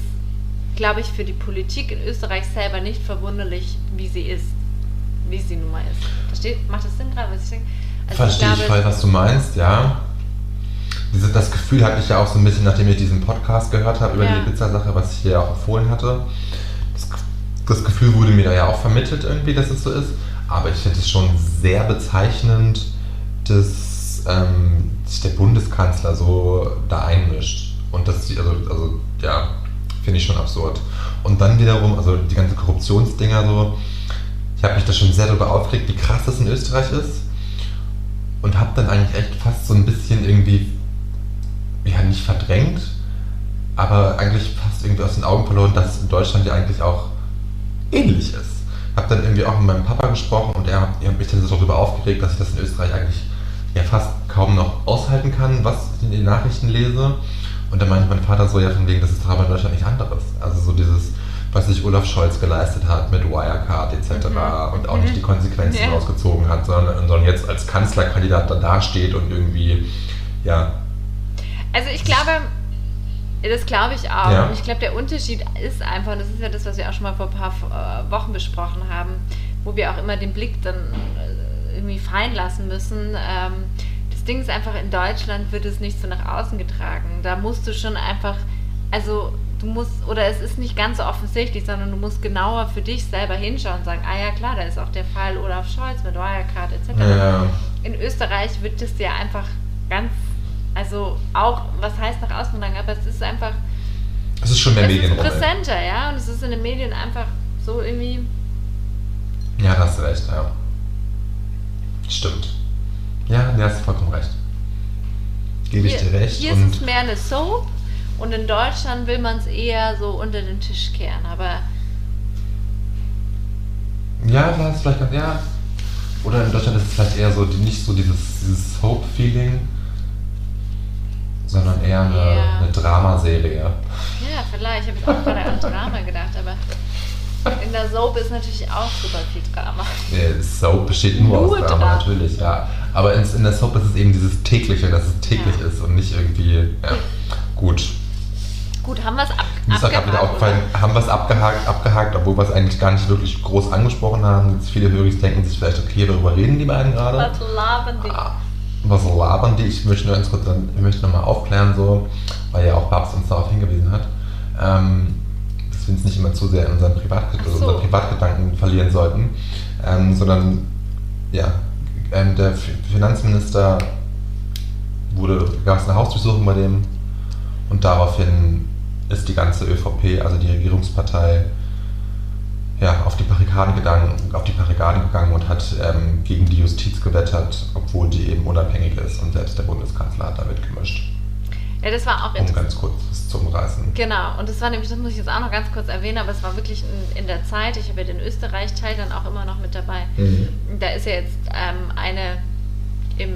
glaube ich, für die Politik in Österreich selber nicht verwunderlich, wie sie ist, wie sie nun mal ist. Versteht? Macht das Sinn gerade, was ich denke? Also Verstehe ich voll, was du meinst, ja. Diese, das Gefühl hatte ich ja auch so ein bisschen, nachdem ich diesen Podcast gehört habe über Ja. die Pizza-Sache, was ich hier auch empfohlen hatte. Das, Gefühl wurde mir da ja auch vermittelt irgendwie, dass es so ist. Aber ich finde es schon sehr bezeichnend, dass ähm, sich der Bundeskanzler so da einmischt. Und das, also, also ja, finde ich schon absurd. Und dann wiederum, also die ganzen Korruptionsdinger so, ich habe mich da schon sehr darüber aufgeregt, wie krass das in Österreich ist. Und habe dann eigentlich echt fast so ein bisschen irgendwie, ja, nicht verdrängt, aber eigentlich fast irgendwie aus den Augen verloren, dass in Deutschland ja eigentlich auch ähnlich ist. Habe dann irgendwie auch mit meinem Papa gesprochen und er, er hat mich dann so darüber aufgeregt, dass ich das in Österreich eigentlich ja fast kaum noch aushalten kann, was ich in den Nachrichten lese. Und dann meinte mein Vater so, ja, von wegen, das ist aber in Deutschland nicht anderes. Also so dieses, was sich Olaf Scholz geleistet hat mit Wirecard etc. Mhm. und auch nicht die Konsequenzen Ja. rausgezogen hat, sondern, sondern jetzt als Kanzlerkandidat da dasteht und irgendwie, ja, Also ich glaube, das glaube ich auch. Ja. Und ich glaube, der Unterschied ist einfach, und das ist ja das, was wir auch schon mal vor ein paar äh, Wochen besprochen haben, wo wir auch immer den Blick dann äh, irgendwie fallen lassen müssen. Ähm, das Ding ist einfach, in Deutschland wird es nicht so nach außen getragen. Da musst du schon einfach, also du musst, oder es ist nicht ganz so offensichtlich, sondern du musst genauer für dich selber hinschauen und sagen, ah ja klar, da ist auch der Fall Olaf Scholz mit Wirecard etc ja, in Österreich wird das ja einfach ganz, also auch, was heißt nach außen getragen, aber es ist einfach, es ist schon mehr Medienrolle. präsenter, ja, und es ist in den Medien einfach so irgendwie, Ja, da hast du recht, ja. Stimmt. Ja, da hast du vollkommen recht. Gebe ich dir recht. hier ist es mehr eine Soap Und in Deutschland will man es eher so unter den Tisch kehren. Aber Ja, da ist vielleicht ganz, ja. Oder in Deutschland ist es vielleicht eher so, die, nicht so dieses, dieses Hope-Feeling, sondern eher eine, Ja. eine Dramaserie. ja, vielleicht habe ich auch gerade an Drama gedacht. Aber in der Soap ist natürlich auch super viel Drama. Äh, Soap besteht nur, Nur aus Drama, Drama. natürlich, ja. Aber in, in der Soap ist es eben dieses tägliche, dass es täglich Ja. ist und nicht irgendwie, ja, gut. Gut, haben wir es ab Mir ist auch gerade wieder abgehakt, aufgefallen, haben wir es abgehakt, abgehakt, obwohl wir es eigentlich gar nicht wirklich groß angesprochen haben. Jetzt viele Höris denken sich vielleicht, okay, worüber reden die beiden gerade? Was labern die? Ah, Was labern die? Ich möchte nur ganz kurz ich möchte nochmal aufklären, so, weil ja auch Babs uns darauf hingewiesen hat, ähm, dass wir uns nicht immer zu sehr in unseren, Privat so. unseren Privatgedanken verlieren sollten, ähm, sondern ja, ähm, der Finanzminister wurde, gab es eine Hausdurchsuchung bei dem und daraufhin ist die ganze ÖVP, also die Regierungspartei, ja, auf die Barrikaden gegangen, auf die Barrikaden gegangen und hat ähm, gegen die Justiz gewettert, obwohl die eben unabhängig ist und selbst der Bundeskanzler hat da mitgemischt. Ja, das war auch Um ganz kurz das zu umreißen. Genau, und das war nämlich, das muss ich jetzt auch noch ganz kurz erwähnen, aber es war wirklich in, in der Zeit, ich habe ja den Österreich-Teil dann auch immer noch mit dabei. Da ist ja jetzt ähm, eine im,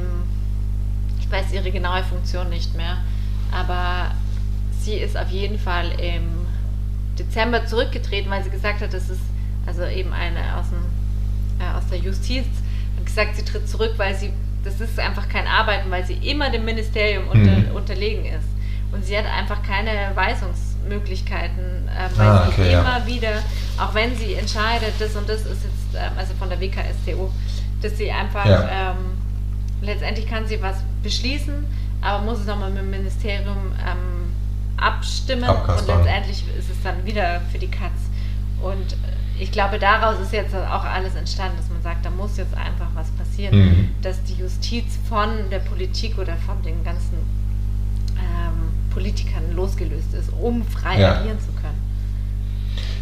ich weiß ihre genaue Funktion nicht mehr, aber sie ist auf jeden Fall im Dezember zurückgetreten, weil sie gesagt hat, das ist also eben eine aus, dem, äh, aus der Justiz, hat gesagt, sie tritt zurück, weil sie, das ist einfach kein Arbeiten, weil sie immer dem Ministerium unter, Mhm. unterlegen ist. Und sie hat einfach keine Weisungsmöglichkeiten, äh, weil Ah, sie okay, ja. immer wieder, auch wenn sie entscheidet, das und das ist jetzt, ähm, also von der WKStO, dass sie einfach, Ja. ähm, letztendlich kann sie was beschließen, aber muss es nochmal mit dem Ministerium ähm, abstimmen und Abkaspern. letztendlich ist es dann wieder für die Katz. Und äh, ich glaube, daraus ist jetzt auch alles entstanden, dass man sagt, da muss jetzt einfach was passieren, Mhm. dass die Justiz von der Politik oder von den ganzen ähm, Politikern losgelöst ist, um frei Ja. agieren zu können.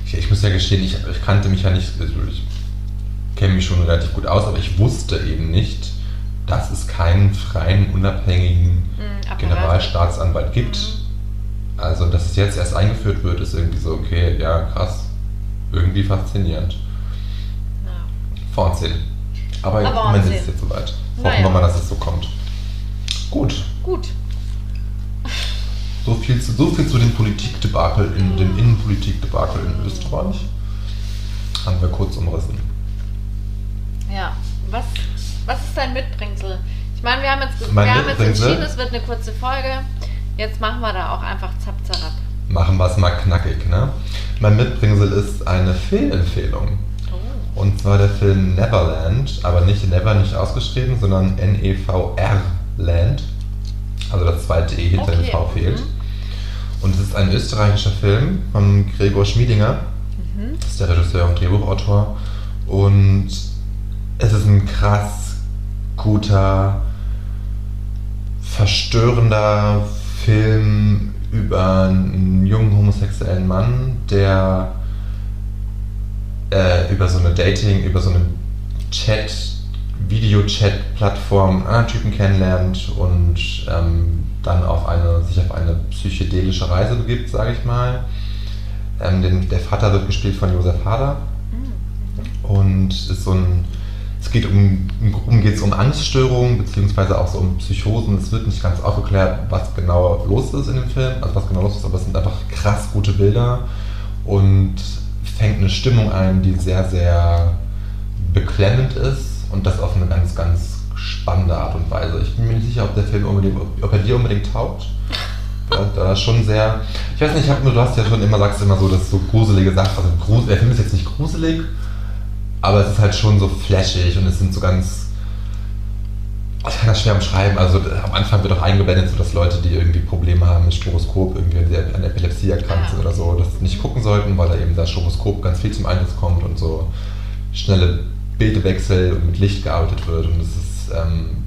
Ich, ich muss ja gestehen, ich, ich kannte mich ja nicht, also ich kenne mich schon relativ gut aus, aber ich wusste eben nicht, dass es keinen freien, unabhängigen Mhm. Generalstaatsanwalt gibt. Also, dass es jetzt erst eingeführt wird, ist irgendwie so, okay, ja, krass. Irgendwie faszinierend. Ja. Vorsehen. Aber Aber Wahnsinn. ist jetzt soweit. Hoffen Naja. wir mal, dass es so kommt. Gut. Gut. So viel zu, so viel zu dem Politikdebakel, in dem Innenpolitikdebakel in Österreich. Haben wir kurz umrissen. Ja. Was, was ist dein Mitbringsel? Ich meine, wir haben jetzt, Mein wir haben jetzt entschieden, es wird eine kurze Folge. Jetzt machen wir da auch einfach zapp. Machen wir es mal knackig, ne? Mein Mitbringsel ist eine Filmempfehlung. Oh. Und zwar der Film Neverland, aber nicht Never nicht ausgeschrieben, sondern N-E-V-R Land. Also das zweite E hinter dem Okay. V fehlt. Mhm. Und es ist ein österreichischer Film von Gregor Schmiedinger. Mhm. Das ist der Regisseur und Drehbuchautor. Und es ist ein krass guter, verstörender Film über einen jungen homosexuellen Mann, der äh, über so eine Dating, über so eine Chat, Video-Chat-Plattform einen anderen Typen kennenlernt und ähm, dann auf eine, sich auf eine psychedelische Reise begibt, sage ich mal. Ähm, den, der Vater wird gespielt von Josef Hader Mhm. und ist so ein, es geht um, im Groben geht es um Angststörungen, beziehungsweise auch so um Psychosen. Es wird nicht ganz aufgeklärt, was genau los ist in dem Film, also was genau los ist, aber es sind einfach krass gute Bilder und fängt eine Stimmung ein, die sehr, sehr beklemmend ist und das auf eine ganz, ganz spannende Art und Weise. Ich bin mir nicht sicher, ob der Film unbedingt, ob er dir unbedingt taugt. Da, ist schon sehr. Ich weiß nicht, ich hab du hast ja schon immer, sagst immer so, dass so gruselige Sachen. Also der Film ist jetzt nicht gruselig, aber es ist halt schon so flashig und es sind so ganz. Ich kann das schwer umschreiben. Also am Anfang wird auch eingeblendet, so dass Leute, die irgendwie Probleme haben mit Stroboskop, irgendwie an Epilepsie erkrankt sind oder so, das nicht gucken sollten, weil da eben das Stroboskop ganz viel zum Einsatz kommt und so schnelle Bildwechsel und mit Licht gearbeitet wird. Und es ist ähm,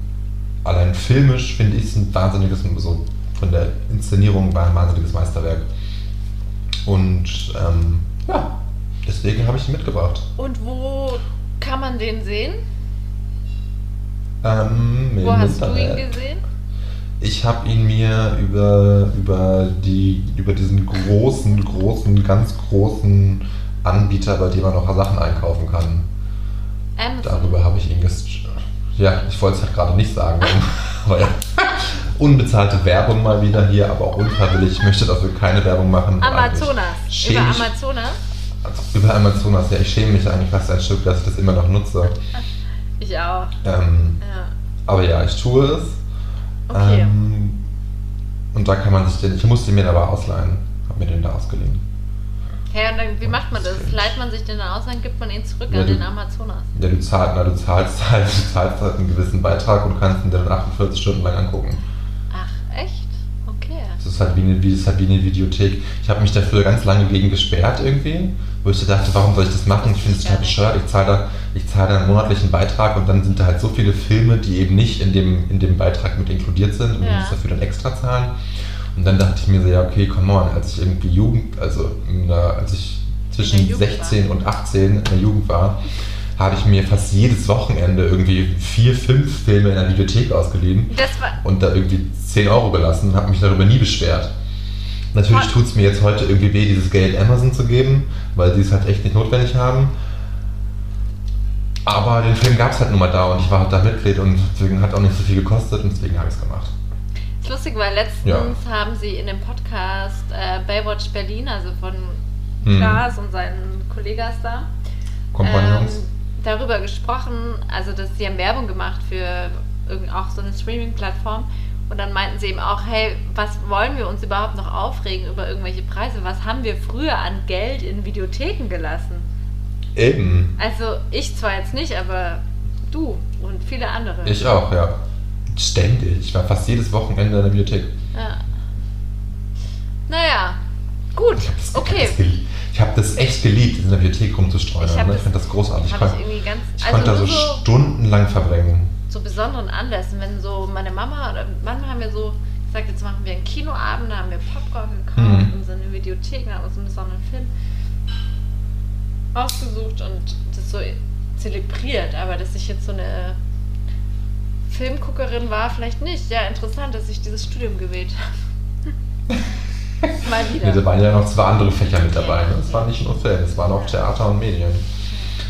allein filmisch, finde ich, ein wahnsinniges, so von der Inszenierung war ein wahnsinniges Meisterwerk. Und ähm, ja, deswegen habe ich ihn mitgebracht. Und wo kann man den sehen? Ähm, Wo im hast du ihn Internet. gesehen? Ich habe ihn mir über, über, die, über diesen großen, großen, ganz großen Anbieter, bei dem man noch Sachen einkaufen kann. Amazon. Darüber habe ich ihn gest Ja, ich wollte es halt gerade nicht sagen. aber ja. Unbezahlte Werbung mal wieder hier, aber auch unfreiwillig. Ich möchte dafür keine Werbung machen. Amazonas. Über Amazonas? Also über Amazonas, ja, ich schäme mich eigentlich fast ein Stück, dass ich das immer noch nutze. Ich auch. Ähm, Ja. aber ja, ich tue es. Okay. Ähm, und da kann man sich den, ich musste mir den aber ausleihen. Hab mir den da ausgeliehen. Hey, und dann, wie macht man das? Leiht man sich den dann aus, dann gibt man ihn zurück Ja, an du- den Amazonas. Ja, du zahlst, na, du zahlst halt, du zahlst halt einen gewissen Beitrag und kannst ihn dann 48 Stunden lang angucken. Ach, echt? Okay. Das ist halt wie eine, wie, das ist halt wie eine Videothek. Ich habe mich dafür ganz lange gegen gesperrt irgendwie, wo ich so dachte, warum soll ich das machen? Ich finde es total bescheuert. Ich zahle da, ich zahle da einen monatlichen Beitrag und dann sind da halt so viele Filme, die eben nicht in dem, in dem Beitrag mit inkludiert sind und Ja. ich muss dafür dann extra zahlen. Und dann dachte ich mir so, ja, okay, come on, als ich irgendwie Jugend, also der, als ich zwischen In der Jugend 16 und 18 in der Jugend war, habe ich mir fast jedes Wochenende irgendwie vier, fünf Filme in der Videothek ausgeliehen war. und da irgendwie 10 Euro gelassen und habe mich darüber nie beschwert. Natürlich tut es mir jetzt heute irgendwie weh, dieses Geld Amazon zu geben, weil sie es halt echt nicht notwendig haben. Aber den Film gab es halt nur mal da und ich war halt da Mitglied und deswegen hat auch nicht so viel gekostet und deswegen habe ich es gemacht. ist lustig, weil letztens Ja. haben sie in dem Podcast äh, Baywatch Berlin, also von Hm. Klaas und seinen Kollegas da, ähm, darüber gesprochen, also dass sie haben Werbung gemacht für irgend auch so eine Streaming-Plattform und dann meinten sie eben auch, hey, was wollen wir uns überhaupt noch aufregen über irgendwelche Preise? Was haben wir früher an Geld in Videotheken gelassen? Eben. Also ich zwar jetzt nicht, aber du und viele andere. Ich auch, ja. Ständig. Ich war fast jedes Wochenende in der Bibliothek. Ja. Naja, gut, Ich das, okay. Ich habe das echt geliebt, in der Bibliothek rumzustreuen. Ich ne? ich das- finde das großartig. Ich, ich kon irgendwie ganz, ich also konnte da so so, stundenlang verbringen. Zu besonderen Anlässen, wenn so meine Mama oder manchmal haben wir so gesagt, jetzt machen wir einen Kinoabend, da haben wir Popcorn gekauft Mhm. und so eine Videothek, da haben wir so einen besonderen Film ausgesucht und das so zelebriert, aber dass ich jetzt so eine Filmguckerin war, vielleicht nicht. Ja, interessant, dass ich dieses Studium gewählt habe. Mal wieder. Da waren ja noch zwei andere Fächer mit dabei. Ne? Es war nicht nur Film, es waren auch Theater und Medien.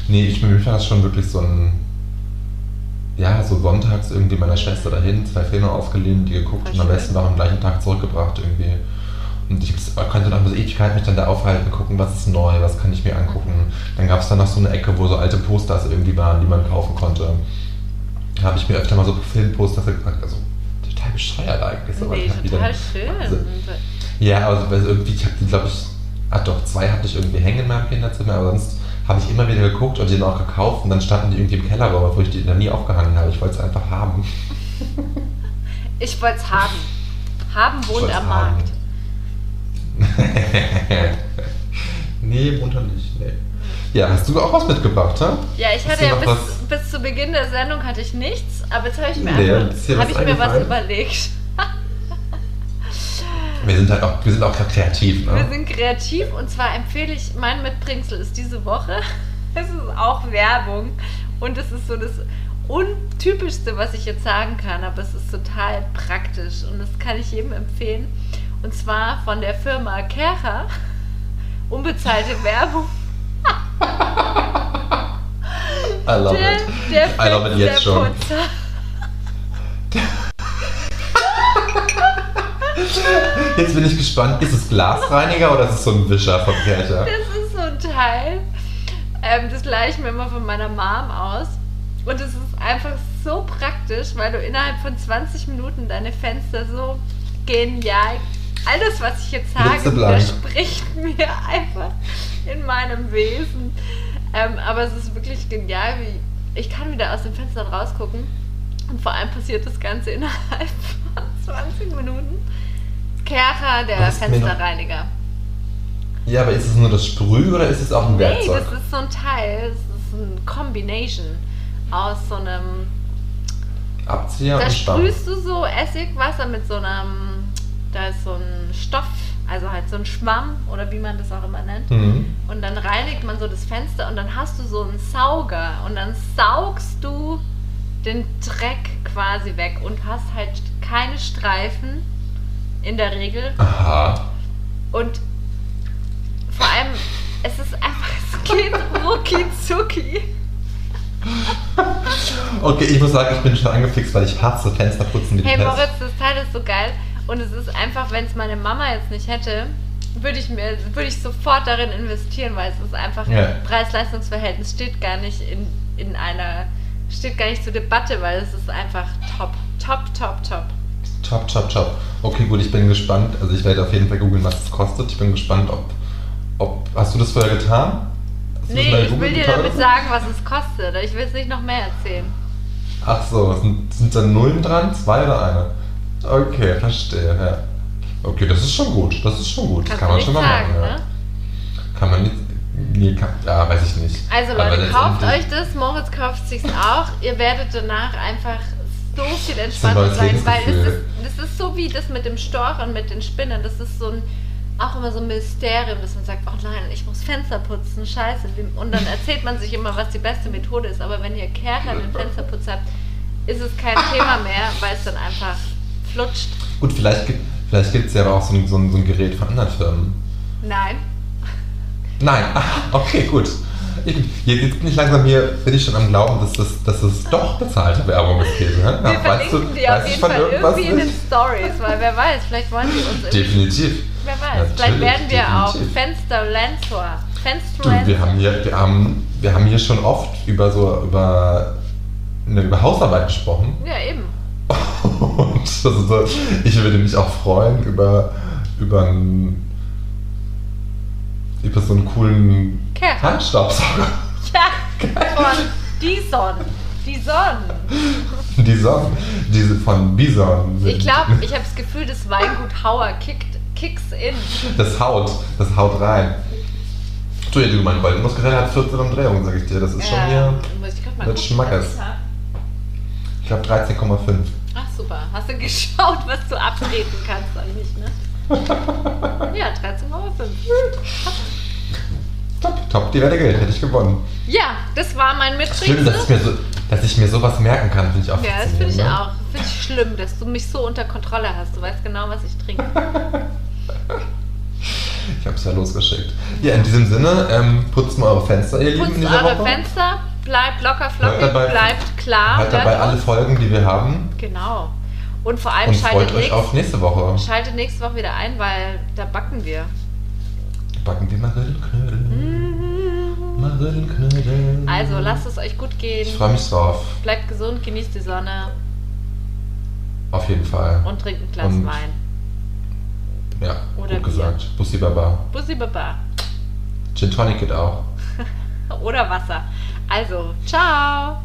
Nee, ich mir war das schon wirklich so ein. Ja, so sonntags irgendwie meiner Schwester dahin, zwei Filme ausgeliehen, die geguckt und am besten noch am gleichen Tag zurückgebracht irgendwie. Und ich hab's- konnte dann bis Ewigkeit mich dann da aufhalten, gucken, was ist neu, was kann ich mir angucken. Dann gab es dann noch so eine Ecke, wo so alte Posters irgendwie waren, die man kaufen konnte. Da habe ich mir öfter mal so Filmposters gekauft. Also total bescheuert eigentlich. so, Nee, total dann- schön. also- Ja, also irgendwie, ich habe die, glaube ich, ah doch, zwei hatte ich irgendwie hängen in meinem Kinderzimmer, aber sonst habe ich immer wieder geguckt und die dann auch gekauft und dann standen die irgendwie im Kellerraum, wo ich die noch nie aufgehangen habe. Ich wollte es einfach haben. Ich wollte es haben. Haben wohnt am haben. Markt. nee, munter nicht, nee. Ja, hast du auch was mitgebracht, ha? Ja, ich hatte ja bis, was? bis zu Beginn der Sendung hatte ich nichts, aber jetzt habe ich mir, Nee, einfach, hab was ich mir was überlegt. Wir sind halt auch, wir sind auch kreativ, Wir ne? sind kreativ und zwar empfehle ich, mein Mitbringsel ist diese Woche. Es ist auch Werbung und es ist so das Untypischste, was ich jetzt sagen kann, aber es ist total praktisch und das kann ich jedem empfehlen. Und zwar von der Firma Kercher. Unbezahlte Werbung. I love Der, it. der I love it jetzt schon. Fensterputzer. Jetzt bin ich gespannt, ist es Glasreiniger oder ist es so ein Wischer vom Kercher? Das ist so ein Teil. Ähm, das leihe ich mir immer von meiner Mom aus. Und es ist einfach so praktisch, weil du innerhalb von 20 Minuten deine Fenster so genial. All das, was ich jetzt sage, widerspricht mir einfach in meinem Wesen. Ähm, aber es ist wirklich genial, wie ich kann wieder aus den Fenstern rausgucken. Und vor allem passiert das Ganze innerhalb von 20 Minuten. Kercher, der Fensterreiniger. Ja, aber ist es nur das Sprüh oder ist es auch ein Nee, Werkzeug? das ist so ein Teil, das ist ein Combination aus so einem. Abzieher Da und Stamm. sprühst du so Essigwasser mit so einem. Da ist so ein Stoff, also halt so ein Schwamm oder wie man das auch immer nennt. Mhm. Und dann reinigt man so das Fenster und dann hast du so einen Sauger und dann saugst du den Dreck quasi weg und hast halt keine Streifen in der Regel. Aha. Und vor allem, es ist einfach, es geht rucki zucki. Okay, ich muss sagen, ich bin schon angefixt, weil ich hasse Fensterputzen Hey Pest. Moritz, das Teil ist so geil. Und es ist einfach, wenn es meine Mama jetzt nicht hätte, würde ich mir, würde ich sofort darin investieren, weil es ist einfach Ja. Preis-Leistungs-Verhältnis steht gar nicht in, in einer, steht gar nicht zur Debatte, weil es ist einfach top, top, top, top. Top, top, top. Okay, gut, ich bin gespannt. Also ich werde auf jeden Fall googeln, was es kostet. Ich bin gespannt, ob, ob... Hast du das vorher getan? Hast das Nee, ich will dir damit sagen, was es kostet. Ich will es nicht noch mehr erzählen. Ach so, sind, sind da Nullen dran? Zwei oder eine? Okay, verstehe, ja. Okay, das ist schon gut. Das ist schon gut. Kannst kann man schon mal sagen, machen, ja. ne? Kann man nicht... Nee, kann, ja, weiß ich nicht. Also Leute, kauft euch das, Moritz kauft sich's auch. Ihr werdet danach einfach so viel entspannter sein, weil es ist, das ist so wie das mit dem Storch und mit den Spinnen. Das ist so ein auch immer so ein Mysterium, dass man sagt, oh nein, ich muss Fenster putzen, scheiße. Und dann erzählt man sich immer, was die beste Methode ist. Aber wenn ihr Kercher an den Fensterputz habt, ist es kein Thema mehr, weil es dann einfach flutscht. Gut, vielleicht gibt vielleicht gibt's ja aber auch so ein, so, ein, so ein Gerät von anderen Firmen. Nein. Nein, ah, okay, gut. Ich, jetzt bin ich langsam hier, bin ich schon am Glauben, dass das, dass es doch bezahlte Werbung ist. Käse, ne? Wir Ja, weißt du- verlinken die auf jeden Fall irgendwie in den? Stories, weil wer weiß, vielleicht wollen sie uns irgendwie Definitiv. Wer weiß, vielleicht Natürlich, werden wir auch definitiv. Fensterlensor. Du, wir haben hier, wir haben, wir haben hier schon oft über so über, ne, über Hausarbeit gesprochen. Ja, eben. Und das ist so, ich würde mich auch freuen über, über, einen, über so einen coolen Kercher. Handstaubsauger. Ja, von Dison. Dison. Die Sonne, diese von Bison. Ich glaube, ich habe das Gefühl, das Weingut Hauer kickt, kicks in. Das haut, das haut rein. Du, ja, du, mein Goldmuskeln hat 14 Umdrehungen, sag ich dir. Das ist schon hier, mit Schmackes. ich glaube 13,5. Ach super, hast du geschaut, was du abtreten kannst eigentlich, ne? Ja, 13,5. Top, top, die Wette Geld, hätte ich gewonnen. Ja, das war mein Schlimm, dass ich, Mitbringsel. mir so, dass ich mir sowas merken kann, finde ich auch Ja, das finde ich faszinierend, auch. Finde ich schlimm, dass du mich so unter Kontrolle hast. Du weißt genau, was ich trinke. Ne? Ich habe es ja losgeschickt. Ja, in diesem Sinne, ähm, putzt mal eure Fenster, ihr Lieben, in Putzt eure Woche. Fenster, bleibt locker flockig, dabei- bleibt klar. Halt dabei alle. Folgen, die wir haben. Genau. Und vor allem Und freut schaltet, euch nächst, auf nächste Woche. schaltet nächste Woche wieder ein, weil da backen wir. Backen wir Marillenknödel. Marillenknödel. Also lasst es euch gut gehen. Ich freue mich drauf. Bleibt gesund, genießt die Sonne Auf jeden Fall. und trinkt ein Glas Und- Wein. Ja, Oder gut Bier. gesagt. Bussi Baba. Bussi Baba. Gin Tonic geht auch. Oder Wasser. Also, ciao.